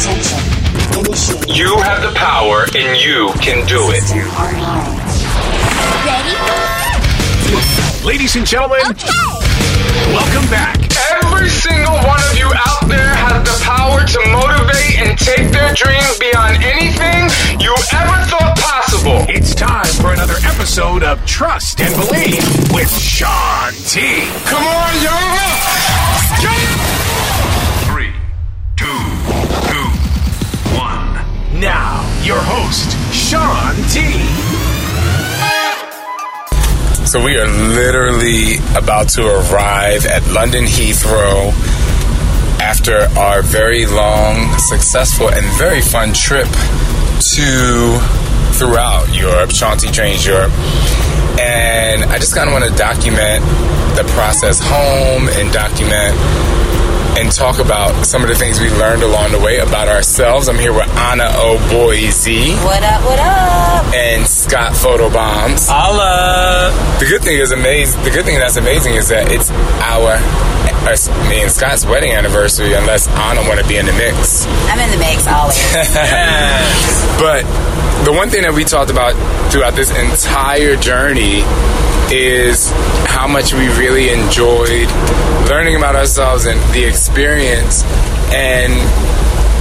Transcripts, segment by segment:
Attention. You have the power and you can do it. System online. Ladies and gentlemen, welcome back. Every single one of you out there has the power to motivate and take their dreams beyond anything you ever thought possible. It's time for another episode of Trust and Believe with Sean T. Come on, y'all. Your host, Sean T. So we are literally about to arrive at London Heathrow after our very long, successful, and very fun trip to throughout Europe, Sean T Trains Europe. And I just kind of want to document the process home and document and talk about some of the things we learned along the way about ourselves. I'm here with Anna O'Boise What up, what up? and Scott Photobombs. Holla! The good thing is amazing. The good thing that's amazing is that it's our, uh, our me and Scott's wedding anniversary. Unless Anna want to be in the mix, I'm in the mix always. but the one thing that we talked about throughout this entire journey is how much we really enjoyed learning about ourselves and the experience. And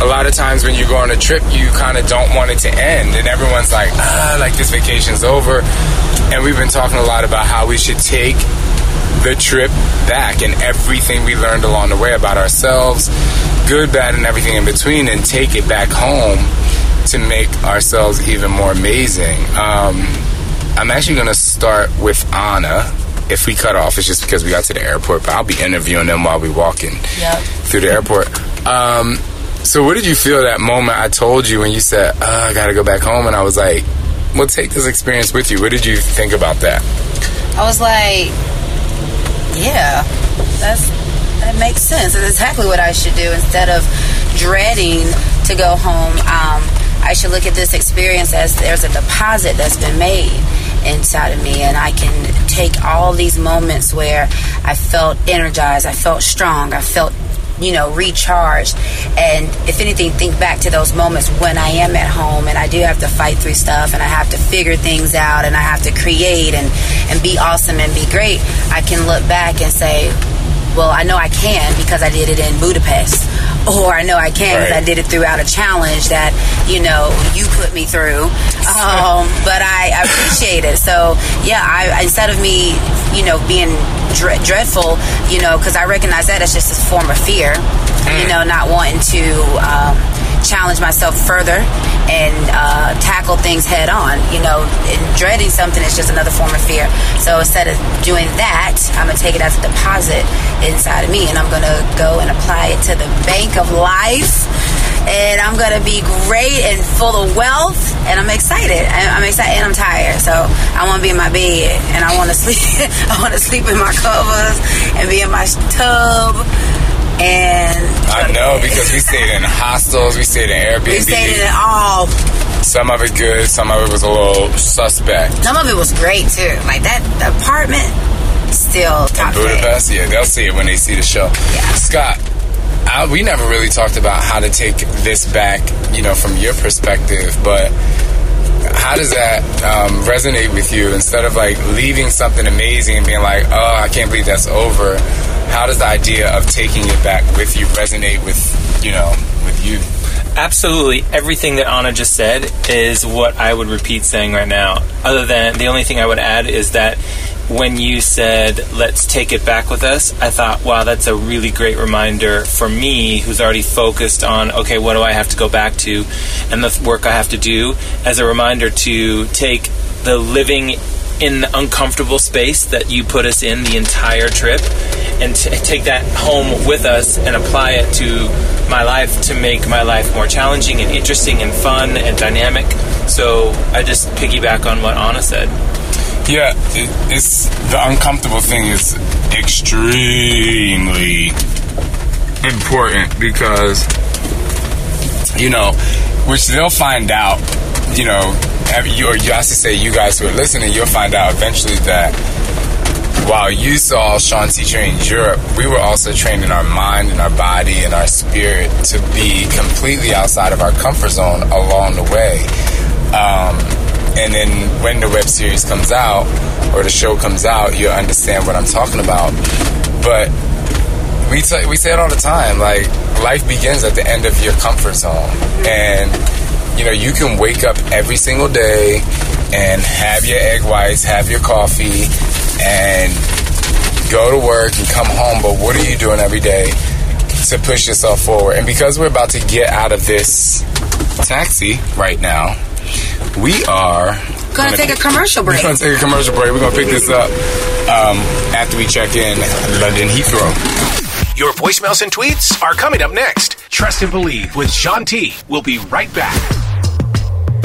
a lot of times when you go on a trip, you kind of don't want it to end, and everyone's like, ah, like this vacation's over. And we've been talking a lot about how we should take the trip back and everything we learned along the way about ourselves, good, bad, and everything in between, and take it back home to make ourselves even more amazing. Um, I'm actually going to start with Anna. If we cut off, it's just because we got to the airport, but I'll be interviewing them while we're walking Yep. through the airport. Um, so, what did you feel that moment I told you when you said, oh, I got to go back home? And I was like, well, take this experience with you. What did you think about that? I was like, yeah, that's that makes sense. That's exactly what I should do instead of dreading to go home. Um, I should look at this experience as there's a deposit that's been made inside of me, and I can take all these moments where I felt energized, I felt strong, I felt you know, recharged. And if anything, think back to those moments when I am at home and I do have to fight through stuff and I have to figure things out and I have to create and, and be awesome and be great. I can look back and say, well, I know I can because I did it in Budapest. Or I know I can because Right. I did it throughout a challenge that, you know, you put me through. Um, but I, I appreciate it. So, yeah, I, instead of me, you know, being dre- dreadful, you know, because I recognize that as just a form of fear, you know, not wanting to um, challenge myself further and uh, tackle things head on. You know, dreading something is just another form of fear. So instead of doing that, I'm gonna take it as a deposit inside of me, and I'm gonna go and apply it to the bank of life. And I'm gonna be great and full of wealth, and I'm excited. I'm excited, and I'm tired. So I want to be in my bed, and I want to sleep. I want to sleep in my covers and be in my tub. And I know because we stayed in hostels, we stayed in Airbnb. we stayed in it all Some of it good, some of it was a little suspect. Some of it was great too. Like that apartment, still top ten. Budapest, yeah, they'll see it when they see the show. Yeah. Scott, I, we never really talked about how to take this back, you know, from your perspective, but how does that um, resonate with you? Instead of like leaving something amazing and being like, oh, I can't believe that's over, how does the idea of taking it back with you resonate with you know with you? Absolutely, everything that Anna just said is what I would repeat saying right now. Other than the only thing I would add is that when you said, let's take it back with us, I thought, wow, that's a really great reminder for me who's already focused on, okay, what do I have to go back to and the work I have to do, as a reminder to take the living in the uncomfortable space that you put us in the entire trip and t- take that home with us and apply it to my life to make my life more challenging and interesting and fun and dynamic. So I just piggyback on what Anna said. Yeah, it, it's the uncomfortable thing is extremely important because you know, which they'll find out. You know, you or you have to say you guys who are listening, you'll find out eventually that while you saw Sean T train in Europe, we were also trained in our mind and our body and our spirit to be completely outside of our comfort zone along the way. Um, and then when the web series comes out or the show comes out, you'll understand what I'm talking about. But we t- we say it all the time. Like life begins at the end of your comfort zone, and you know you can wake up every single day and have your egg whites, have your coffee, and go to work and come home. But what are you doing every day to push yourself forward? And because we're about to get out of this taxi right now, we are Gonna take a commercial break. We're gonna take a commercial break. We're gonna pick this up um, after we check in London Heathrow. Your voicemails and tweets are coming up next. Trust and Believe with Sean T. We'll be right back.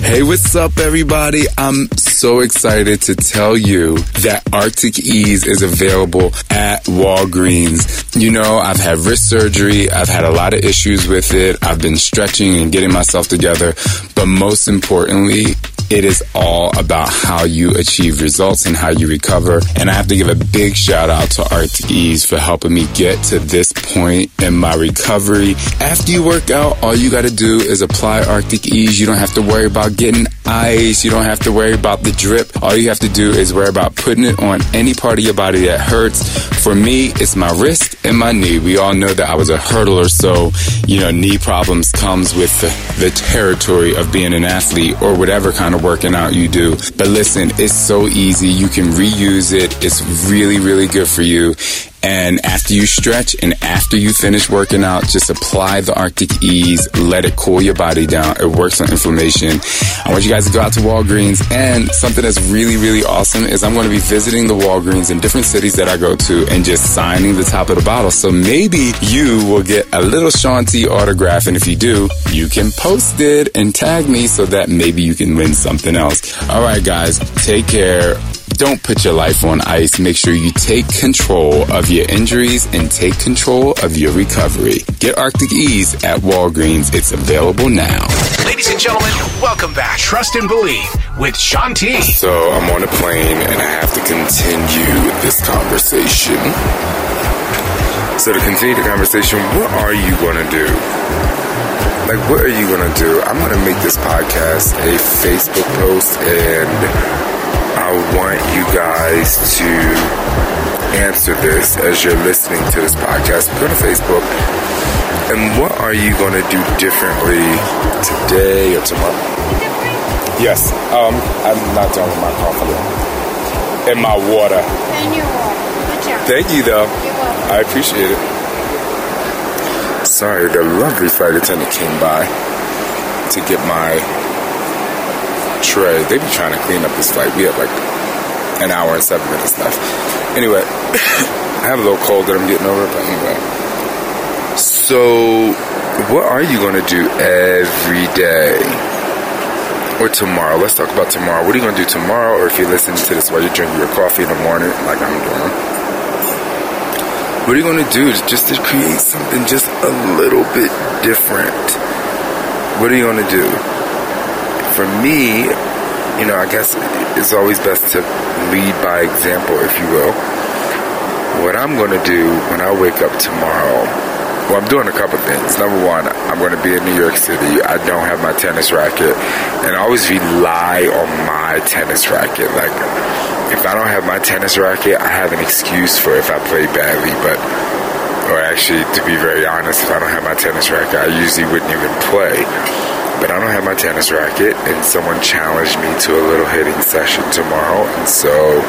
Hey, what's up, everybody? I'm so excited to tell you that Arctic Ease is available at Walgreens. You know, I've had wrist surgery, I've had a lot of issues with it, I've been stretching and getting myself together, but most importantly, it is all about how you achieve results and how you recover. And I have to give a big shout out to Arctic Ease for helping me get to this point in my recovery. After you work out, all you got to do is apply Arctic Ease. You don't have to worry about getting ice. You don't have to worry about the drip. All you have to do is worry about putting it on any part of your body that hurts. For me, it's my wrist and my knee. We all know that I was a hurdler, so, you know, knee problems comes with the, the territory of being an athlete or whatever kind of working out you do. But listen, it's so easy. You can reuse it. It's really, really good for you. And after you stretch and after you finish working out, just apply the Arctic Ease. Let it cool your body down. It works on inflammation. I want you guys to go out to Walgreens. And something that's really, really awesome is I'm going to be visiting the Walgreens in different cities that I go to and just signing the top of the bottle. So maybe you will get a little Sean T autograph. And if you do, you can post it and tag me so that maybe you can win something else. All right, guys, take care. Don't put your life on ice. Make sure you take control of your injuries and take control of your recovery. Get Arctic Ease at Walgreens. It's available now. Ladies and gentlemen, welcome back. Trust and Believe with Sean T. So I'm on a plane and I have to continue this conversation. So to continue the conversation, what are you going to do? Like, what are you going to do? I'm going to make this podcast a Facebook post and want you guys to answer this as you're listening to this podcast. Go to Facebook. And what are you going to do differently today or tomorrow? Yes, um, I'm not done with my coffee. And my water. And your water. Good job. Thank you, though. I appreciate it. Sorry, the lovely flight attendant came by to get my tray. They be trying to clean up this flight. We have like an hour and seven minutes left. Anyway, I have a little cold that I'm getting over, but anyway. So, what are you going to do every day? Or tomorrow? Let's talk about tomorrow. What are you going to do tomorrow? Or if you're listening to this while you're drinking your coffee in the morning, like I'm doing. What are you going to do just to create something just a little bit different? What are you going to do? For me, you know, I guess it's always best to lead by example, if you will. What I'm going to do when I wake up tomorrow, well, I'm doing a couple things. Number one, I'm going to be in New York City. I don't have my tennis racket, and I always rely on my tennis racket. Like, if I don't have my tennis racket, I have an excuse for if I play badly. But or actually, to be very honest, if I don't have my tennis racket, I usually wouldn't even play. But I don't have my tennis racket, and someone challenged me to a little hitting session tomorrow, and so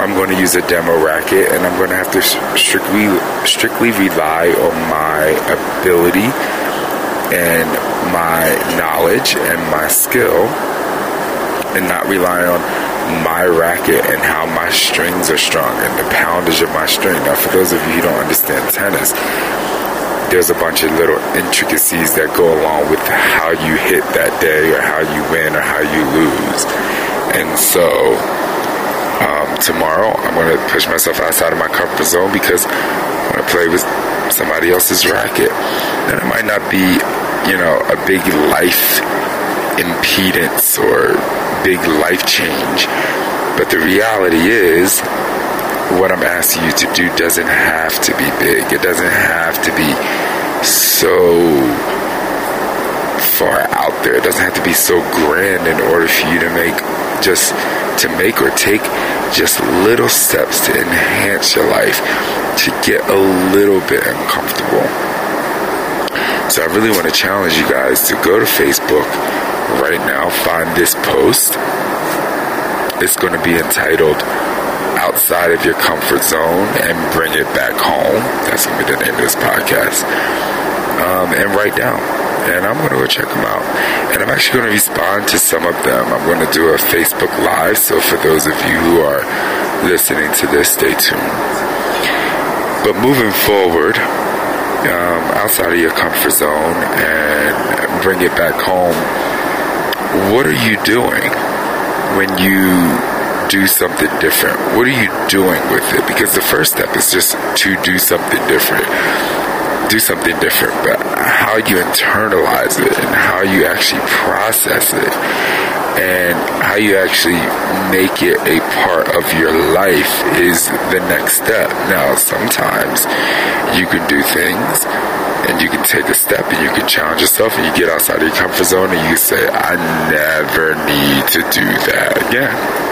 I'm going to use a demo racket, and I'm going to have to strictly strictly rely on my ability and my knowledge and my skill, and not rely on my racket and how my strings are strung and the poundage of my string. Now, for those of you who don't understand tennis, there's a bunch of little intricacies that go along with how you hit that day or how you win or how you lose. And so um, tomorrow I'm going to push myself outside of my comfort zone because I'm going to play with somebody else's racket. And it might not be, you know, a big life impedance or big life change. But the reality is, what I'm asking you to do doesn't have to be big. It doesn't have to be so far out there. It doesn't have to be so grand in order for you to make just to make or take just little steps to enhance your life to get a little bit uncomfortable. So I really want to challenge you guys to go to Facebook right now, find this post. It's going to be entitled Outside of Your Comfort Zone and Bring It Back Home. That's going to be the name of this podcast. Um, and write down. And I'm going to go check them out. And I'm actually going to respond to some of them. I'm going to do a Facebook Live. So for those of you who are listening to this, stay tuned. But moving forward, um, outside of your comfort zone and bring it back home what are you doing when you do something different? What are you doing with it? Because the first step is just to do something different. Do something different, but how you internalize it and how you actually process it and how you actually make it a part of your life is the next step. Now, sometimes you can do things and you can take a step and you can challenge yourself and you get outside of your comfort zone and you say, I never need to do that again.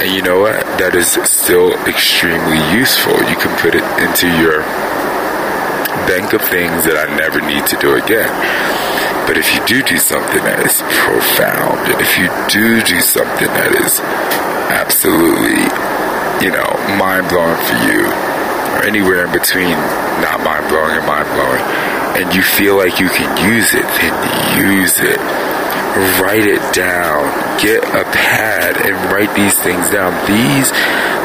And you know what? That is still extremely useful. You can put it into your bank of things that I never need to do again. But if you do do something that is profound, and if you do do something that is absolutely, you know, mind blowing for you, or anywhere in between not mind blowing and mind blowing, and you feel like you can use it, then use it. Write it down. Get a pad and write these things down. These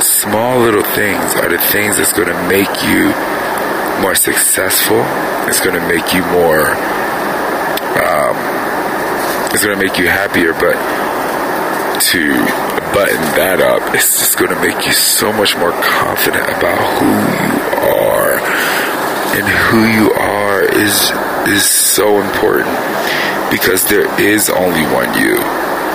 small little things are the things that's going to make you more successful. It's going to make you more um, it's going to make you happier, but to button that up, it's just going to make you so much more confident about who you are. And who you are is is so important because there is only one you.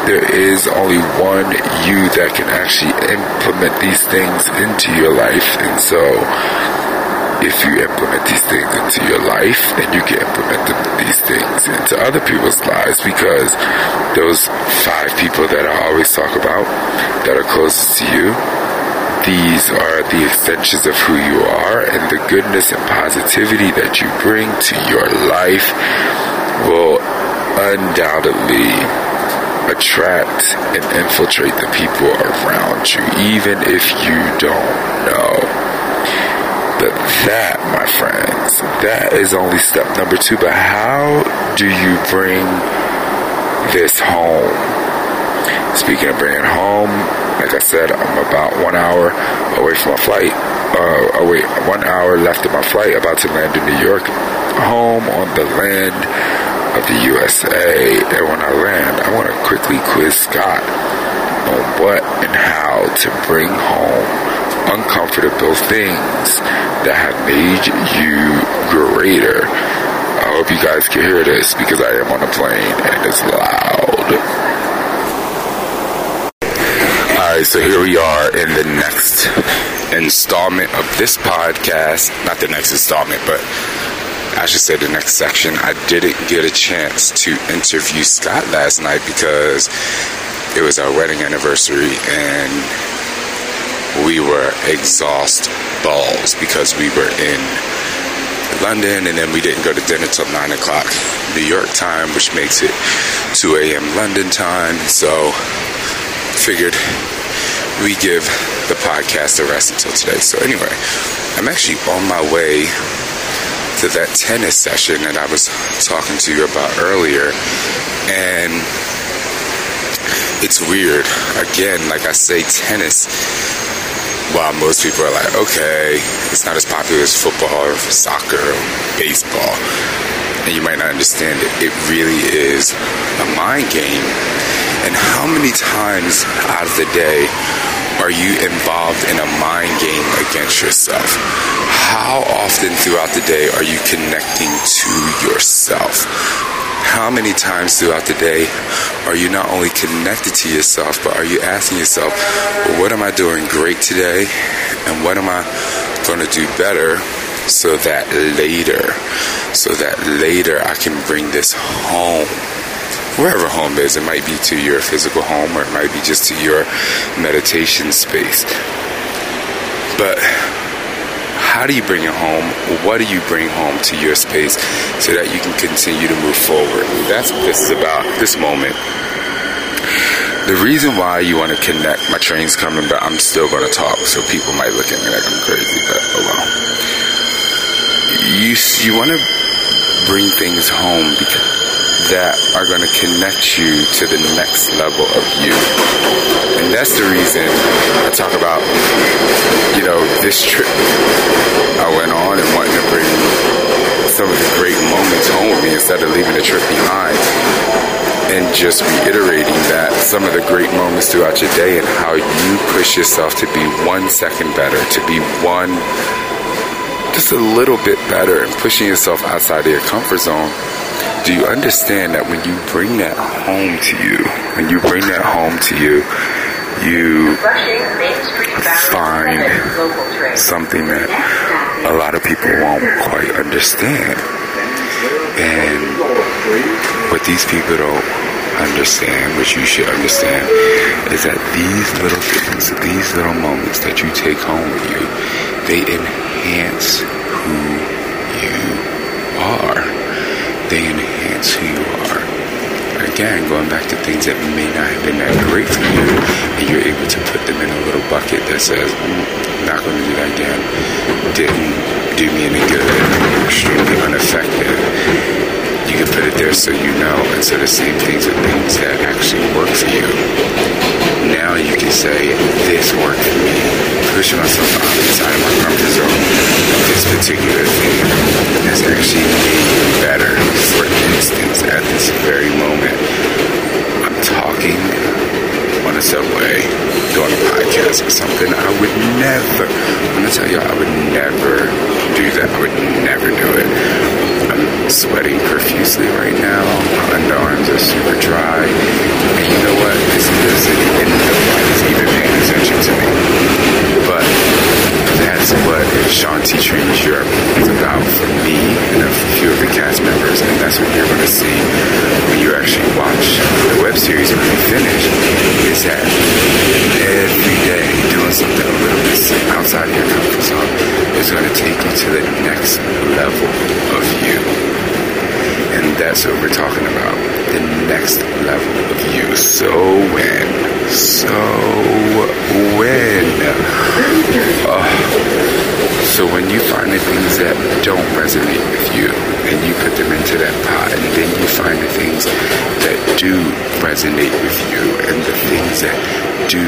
There is only one you that can actually implement these things into your life. And so if you implement these things into your life, then you can implement them, these things into other people's lives because those five people that I always talk about that are closest to you, these are the extensions of who you are and the goodness and positivity that you bring to your life will undoubtedly attract and infiltrate the people around you, even if you don't know. But that, my friends, that is only step number two. But how do you bring this home? Speaking of bringing home, like I said, I'm about one hour away from my flight. Uh, away, one hour left of my flight, about to land in New York. Home on the land of the USA. And when I land, I want to quickly quiz Scott on what and how to bring home uncomfortable things that have made you greater. I hope you guys can hear this because I am on a plane and it's loud. Alright, so here we are in the next installment of this podcast. Not the next installment, but I should say the next section. I didn't get a chance to interview Scott last night because it was our wedding anniversary and we were exhaust balls because we were in London and then we didn't go to dinner till 9 o'clock New York time, which makes it 2 a.m. London time. So figured we give the podcast a rest until today. So anyway, I'm actually on my way to that tennis session that I was talking to you about earlier. And it's weird. Again, like I say, tennis, while most people are like, okay, it's not as popular as football or soccer or baseball. And you might not understand it. It really is a mind game. And how many times out of the day are you involved in a mind game against yourself? How often throughout the day are you connecting to yourself? How many times throughout the day are you not only connected to yourself, but are you asking yourself, well, what am I doing great today? And what am I going to do better so that later, so that later I can bring this home? Wherever home is. It might be to your physical home or it might be just to your meditation space. But how do you bring it home? What do you bring home to your space so that you can continue to move forward? That's what this is about, this moment. The reason why you want to connect, my train's coming, but I'm still going to talk, so people might look at me like I'm crazy, but oh well. You, you want to bring things home because that are going to connect you to the next level of you. And that's the reason I talk about, you know, this trip I went on and wanting to bring some of the great moments home with me instead of leaving the trip behind. And just reiterating that some of the great moments throughout your day and how you push yourself to be one second better, to be one just a little bit better and pushing yourself outside of your comfort zone do you understand that when you bring that home to you, when you bring that home to you, you find something that a lot of people won't quite understand. And what these people don't understand, which you should understand, is that these little things, these little moments that you take home with you, they enhance who you are they enhance who you are. Again, going back to things that may not have been that great for you, and you're able to put them in a little bucket that says, mm, not going to do that again, didn't do me any good, extremely ineffective. You can put it there so you know, and so the same things are things that actually work for you. Now you can say, this worked for me. Push myself outside of my comfort zone. This particular thing has actually made me better. For instance, at this very moment, I'm talking on a subway, doing a podcast or something. I would never, I'm gonna tell you, I would never do that. I would never do it. I'm sweating profusely right now. My underarms are super dry. And you know what? This is, and nobody's even paying attention to me. But that's what Sean T. Trains Europe is about for me and a few of the cast members. And that's what you're going to see when you actually watch the web series when we finish. Is that every day doing something a little bit outside of your comfort zone is going to take you to the next level of you. And that's what we're talking about. The next level of you. So when, so when. Oh. So when you find the things that don't resonate with you and you put them into that pot and then you find the things that do resonate with you and the things that do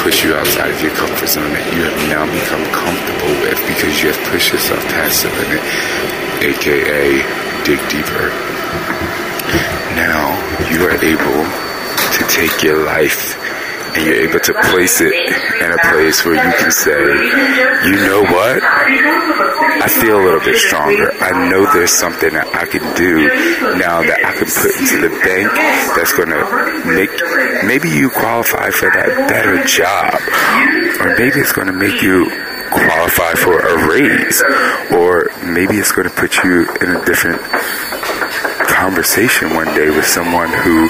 push you outside of your comfort zone that you have now become comfortable with because you have pushed yourself past the limit, aka dig deeper. Now you are able to take your life and you're able to place it in a place where you can say, you know what? I feel a little bit stronger. I know there's something that I can do now that I can put into the bank that's going to make maybe you qualify for that better job, or maybe it's going to make you qualify for a raise, or maybe it's going to put you in a different conversation one day with someone who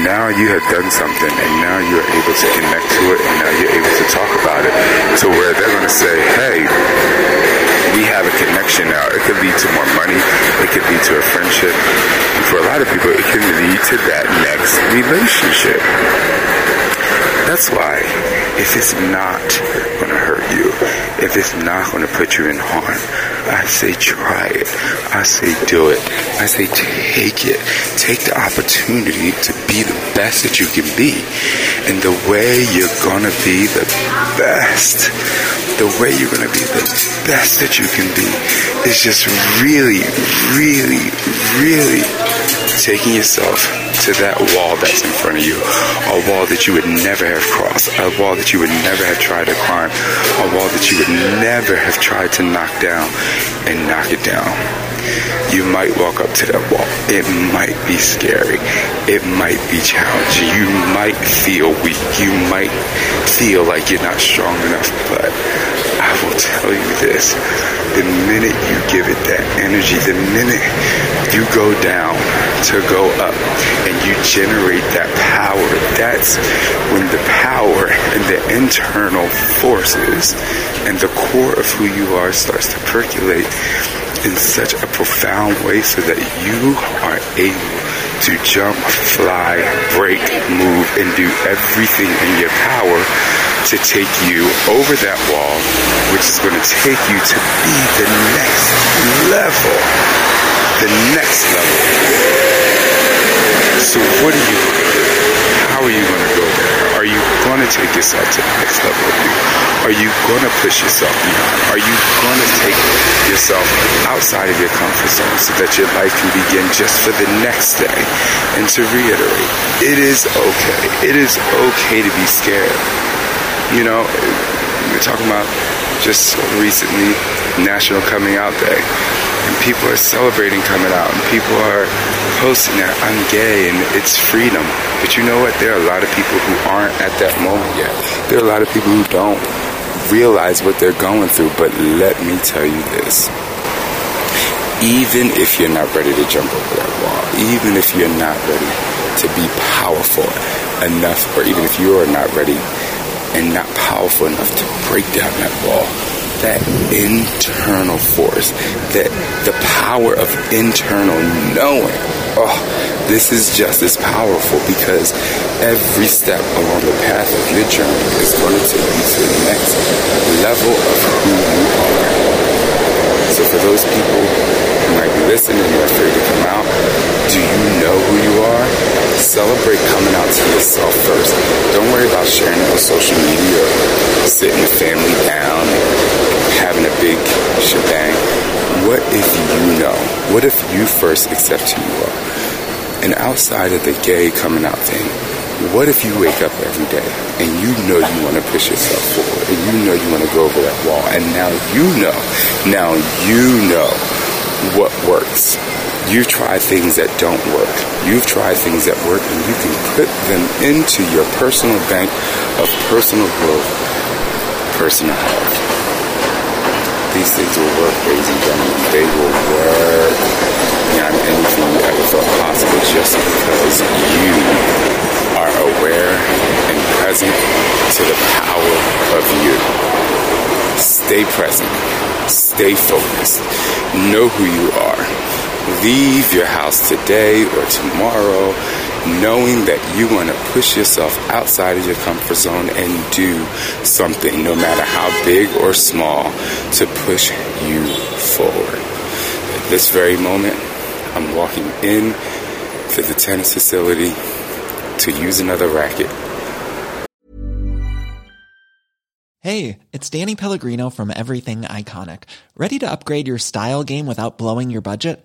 now you have done something and now you're able to connect to it and now you're able to talk about it to where they're going to say, hey, we have a connection now. It could lead to more money. It could lead to a friendship. And for a lot of people, it can lead to that next relationship. That's why if it's not going to hurt you, if it's not going to put you in harm, I say try it. I say do it. I say take it. Take the opportunity to be the best that you can be. And the way you're to be the best, the way you're going to be the best that you can be is just really, really, really taking yourself to that wall that's in front of you, a wall that you would never have crossed, a wall that you would never have tried to climb, a wall that you would never have tried to knock down and knock it down. You might walk up to that wall. It might be scary. It might be challenging. You might feel weak. You might feel like you're not strong enough, but I will tell you this. The minute you give it that energy, the minute you go down to go up and you generate that power, that's when the power and the internal forces and the core of who you are starts to percolate in such a profound way so that you are able to jump, fly, break, move, and do everything in your power to take you over that wall, which is going to take you to be the next level. The next level. So what are you? How are you going to go there? Are you going to take yourself to the next level of you? Are you going to push yourself beyond? Are you going to take yourself outside of your comfort zone so that your life can begin just for the next day? And to reiterate, it is okay. It is okay to be scared. You know, we're talking about just recently National Coming Out Day. And people are celebrating coming out, and people are posting that I'm gay and it's freedom. But you know what? There are a lot of people who aren't at that moment yet. There are a lot of people who don't realize what they're going through. But let me tell you this. Even if you're not ready to jump over that wall, even if you're not ready to be powerful enough, or even if you are not ready and not powerful enough to break down that wall, that internal force, that the power of internal knowing. Oh, this is just as powerful because every step along the path of your journey is going to take you to the next level of who you are. So for those people who might be listening and are afraid to come out, do you know who you are? Celebrate coming out to yourself first. Don't worry about sharing it on social media or sitting the family down a big shebang. What if you know? What if you first accept who you are? And outside of the gay coming out thing, what if you wake up every day and you know you want to push yourself forward and you know you want to go over that wall and now you know, now you know what works. You've tried things that don't work. You've tried things that work and you can put them into your personal bank of personal growth, personal health these things will work, ladies and gentlemen. They will work beyond anything you ever thought possible just because you are aware and present to the power of you. Stay present. Stay focused. Know who you are. Leave your house today or tomorrow knowing that you want to push yourself outside of your comfort zone and do something, no matter how big or small, to push you forward. At this very moment, I'm walking in to the tennis facility to use another racket. Hey, it's Danny Pellegrino from Everything Iconic. Ready to upgrade your style game without blowing your budget?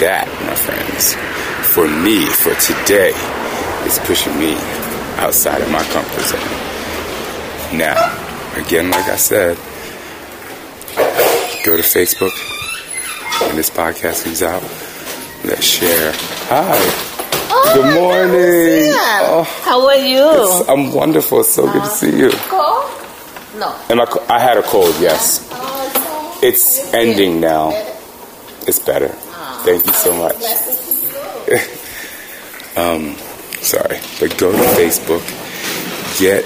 That, my friends, for me, for today, is pushing me outside of my comfort zone. Now, again, like I said, go to Facebook when this podcast comes out. Let's share. Hi. Oh, good morning. Oh, How are you? I'm wonderful. It's so good to uh, see you. Cold? No. Am I, I had a cold, yes. Uh, it's ending now. It's better. Thank you so much. um, sorry, but go to Facebook, get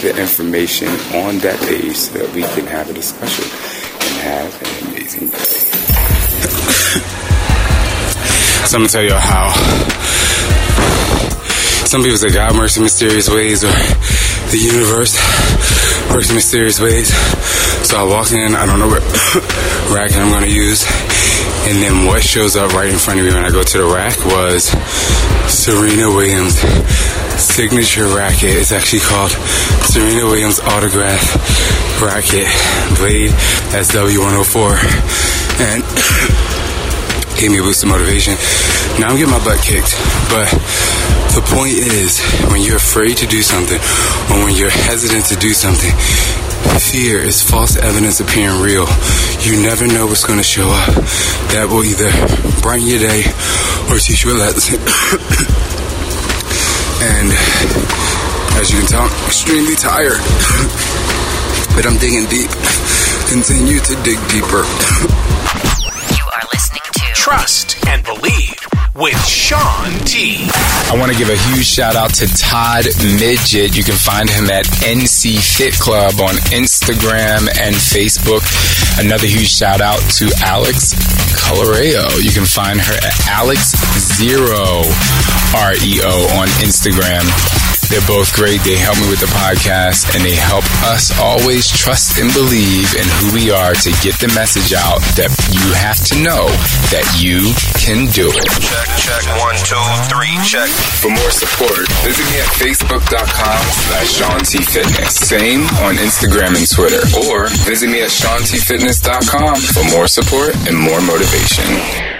the information on that page so that we can have a discussion and have an amazing day. so I'm gonna tell you how some people say God works in mysterious ways or the universe works in mysterious ways. So I walked in, I don't know what racket I'm gonna use. And then what shows up right in front of me when I go to the rack was Serena Williams signature racket. It's actually called Serena Williams autograph racket blade. That's W104. And gave me a boost of motivation. Now I'm getting my butt kicked. But the point is, when you're afraid to do something, or when you're hesitant to do something, fear is false evidence appearing real. You never know what's going to show up. That will either brighten your day or teach you a lesson. and as you can tell, I'm extremely tired. but I'm digging deep. Continue to dig deeper. You are listening to Trust and Believe with Sean T. I want to give a huge shout out to Todd Midget. You can find him at NC Fit Club on Instagram and Facebook. Another huge shout out to Alex Coloreo. You can find her at Alex Zero REO on Instagram. They're both great. They help me with the podcast and they help us always trust and believe in who we are to get the message out that you have to know that you can do it. Check, check, one, two, three, check. For more support, visit me at facebook.com slash Sean T Fitness. Same on Instagram and Twitter. Or visit me at SeanTFitness.com for more support and more motivation.